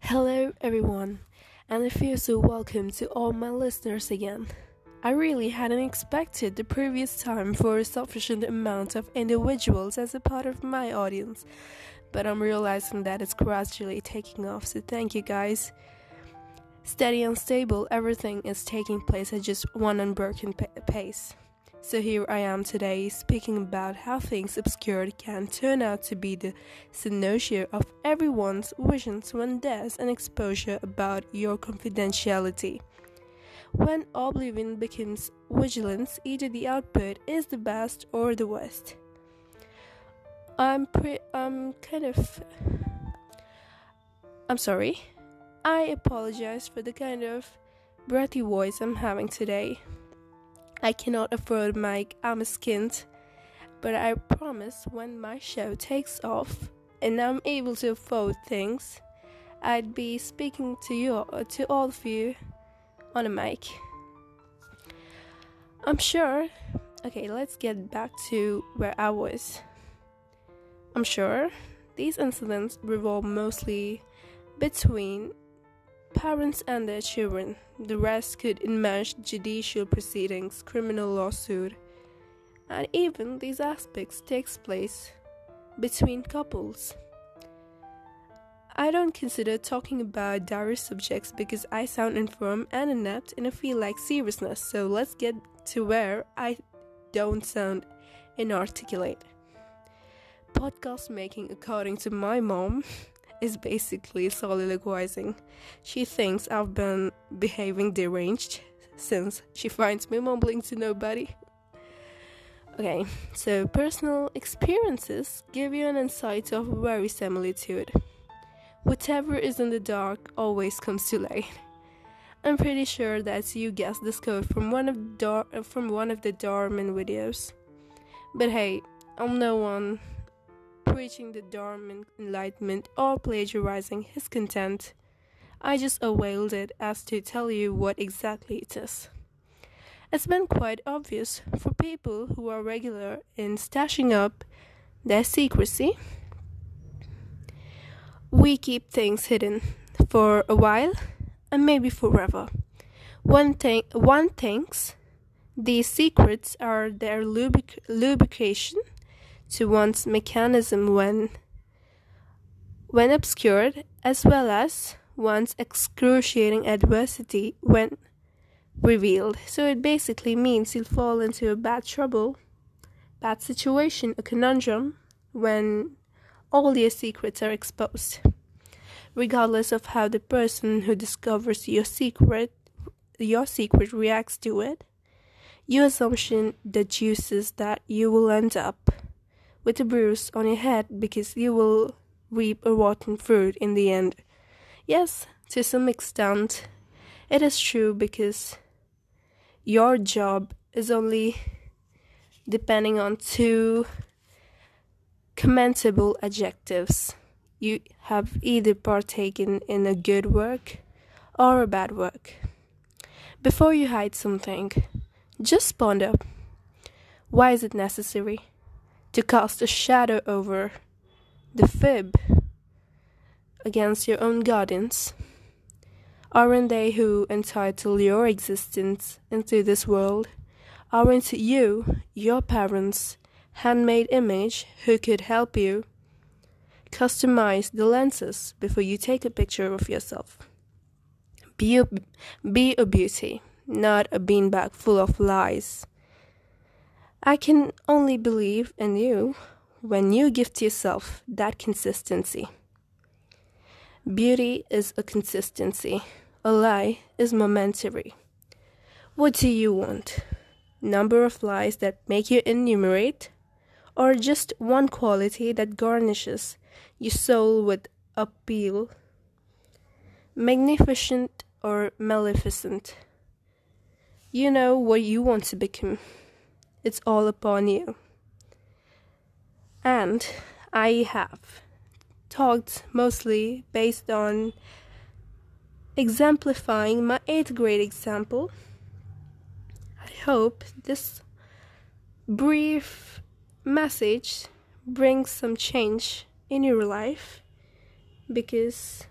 Hello, everyone, and I feel so welcome to all my listeners again. I really hadn't expected the previous time for a sufficient amount of individuals as a part of my audience, but I'm realizing that it's gradually taking off, so thank you guys. Steady and stable, everything is taking place at just one unbroken pace. So here I am today speaking about how things obscured can turn out to be the cynosure of everyone's visions when there's an exposure about your confidentiality. When oblivion becomes vigilance, either the output is the best or the worst. I'm pre- I'm kind of I'm sorry. I apologize for the kind of breathy voice I'm having today. I cannot afford a mic, um, I'm a skint. But I promise when my show takes off and I'm able to afford things, I'd be speaking to you uh, to all of you on a mic. I'm sure. Okay, let's get back to where I was. I'm sure these incidents revolve mostly between parents and their children. The rest could enmesh judicial proceedings, criminal lawsuit, and even these aspects takes place between couples. I don't consider talking about diary subjects because I sound infirm and inept and I feel like seriousness, so let's get to where I don't sound inarticulate. Podcast making, according to my mom, is basically soliloquizing. She thinks I've been behaving deranged since she finds me mumbling to nobody. Okay, so personal experiences give you an insight of verisimilitude. Whatever is in the dark always comes to light. I'm pretty sure that you guessed this code from one of Dar- from one of the Dhar Mann videos. But hey, I'm no one preaching the dormant enlightenment or plagiarizing his content. I just availed it as to tell you what exactly it is. It's been quite obvious for people who are regular in stashing up their secrecy. We keep things hidden for a while and maybe forever. One thing one thinks these secrets are their lubric- lubrication to one's mechanism when when obscured as well as one's excruciating adversity when revealed. So it basically means you'll fall into a bad trouble, bad situation, a conundrum when all your secrets are exposed. Regardless of how the person who discovers your secret your secret reacts to it, your assumption deduces that you will end up with a bruise on your head because you will reap a rotten fruit in the end. Yes, to some extent, it is true because your job is only depending on two commendable adjectives. You have either partaken in a good work or a bad work. Before you hide something, just ponder why is it necessary? To cast a shadow over the fib against your own guardians? Aren't they who entitle your existence into this world? Aren't you, your parents' handmade image, who could help you customize the lenses before you take a picture of yourself? Be a, be a beauty, not a beanbag full of lies. I can only believe in you when you gift yourself that consistency. Beauty is a consistency, a lie is momentary. What do you want? Number of lies that make you enumerate, or just one quality that garnishes your soul with appeal? Magnificent or maleficent? You know what you want to become. It's all upon you. And I have talked mostly based on exemplifying my eighth grade example. I hope this brief message brings some change in your life because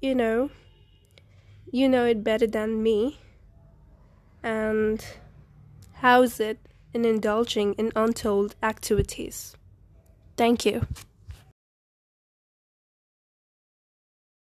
you know, you know it better than me. And how's it in indulging in untold activities? Thank you.